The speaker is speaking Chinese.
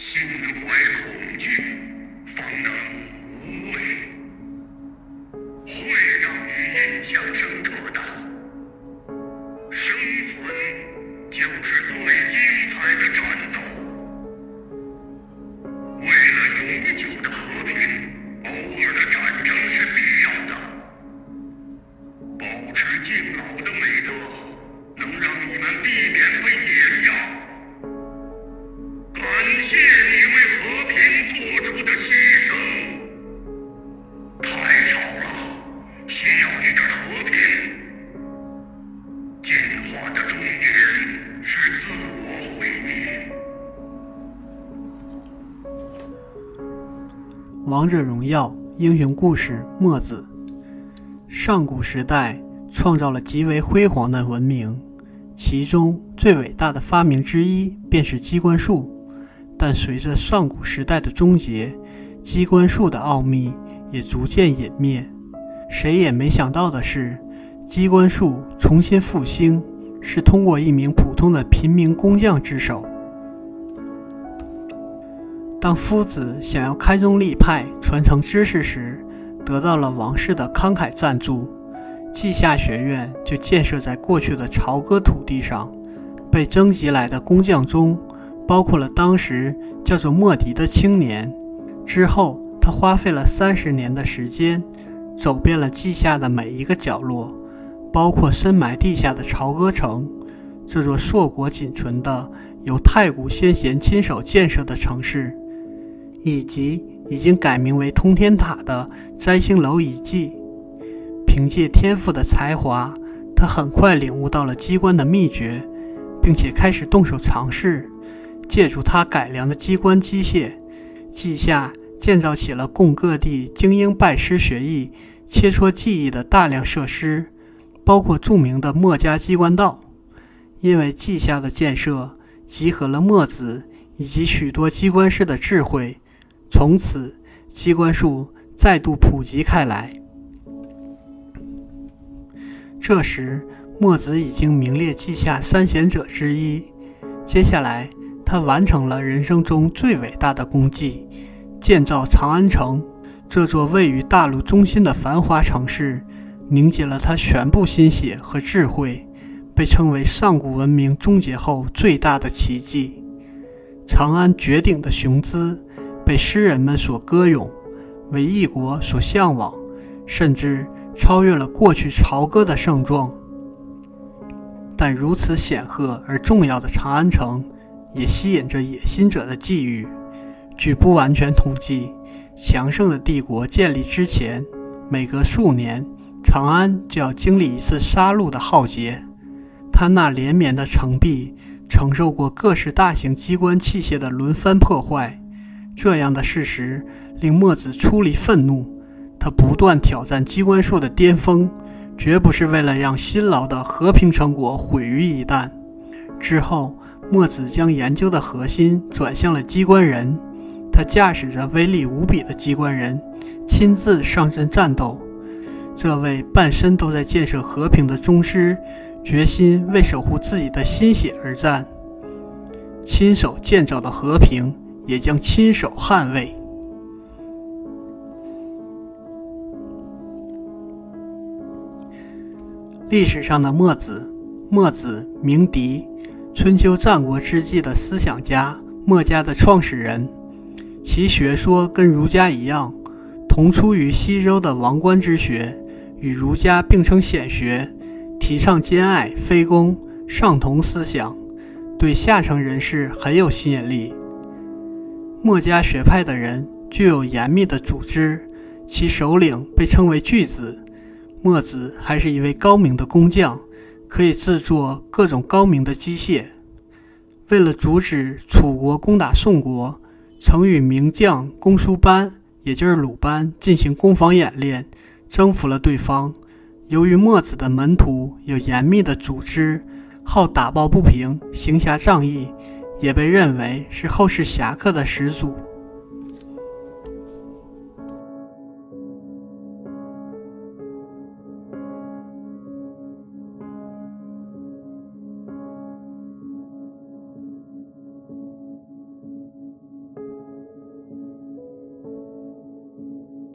心怀恐惧，方能无畏，会让你印象深刻需要一点和平。进化的终点是自我毁灭。王者荣耀英雄故事墨子。上古时代创造了极为辉煌的文明，其中最伟大的发明之一便是机关术。但随着上古时代的终结，机关术的奥秘也逐渐隐灭。谁也没想到的是，机关术重新复兴是通过一名普通的平民工匠之手。当夫子想要开宗立派传承知识时，得到了王室的慷慨赞助，稷下学院就建设在过去的朝歌土地上。被征集来的工匠中，包括了当时叫做莫迪的青年。之后，他花费了三十年的时间，走遍了稷下的每一个角落，包括深埋地下的朝歌城，这座硕果仅存的由太古先贤亲手建设的城市，以及已经改名为通天塔的摘星楼遗迹。凭借天赋的才华，他很快领悟到了机关的秘诀，并且开始动手尝试。借助他改良的机关机械，稷下建造起了供各地精英拜师学艺、切磋技艺的大量设施，包括著名的墨家机关道。因为稷下的建设集合了墨子以及许多机关师的智慧，从此机关术再度普及开来。这时，墨子已经名列稷下三贤者之一。接下来，他完成了人生中最伟大的功绩——建造长安城。这座位于大陆中心的繁华城市，凝结了他全部心血和智慧，被称为上古文明终结后最大的奇迹。长安绝顶的雄姿，被诗人们所歌咏，为异国所向往，甚至超越了过去朝歌的盛状。但如此显赫而重要的长安城，也吸引着野心者的觊觎。据不完全统计，强盛的帝国建立之前，每隔数年，长安就要经历一次杀戮的浩劫。它那连绵的城壁承受过各式大型机关器械的轮番破坏。这样的事实令墨子出离愤怒。他不断挑战机关术的巅峰，绝不是为了让辛劳的和平成果毁于一旦。之后，墨子将研究的核心转向了机关人。他驾驶着威力无比的机关人，亲自上阵战斗。这位半生都在建设和平的宗师，决心为守护自己的心血而战。亲手建造的和平，也将亲手捍卫。历史上的墨子，墨子名狄，春秋战国之际的思想家，墨家的创始人。其学说跟儒家一样，同出于西周的王官之学，与儒家并称显学，提倡兼爱非攻、上同思想，对下层人士很有吸引力。墨家学派的人具有严密的组织，其首领被称为巨子。墨子还是一位高明的工匠，可以制作各种高明的机械。为了阻止楚国攻打宋国，曾与名将公输班，也就是鲁班进行攻防演练，征服了对方。由于墨子的门徒有严密的组织，好打抱不平，行侠仗义，也被认为是后世侠客的始祖。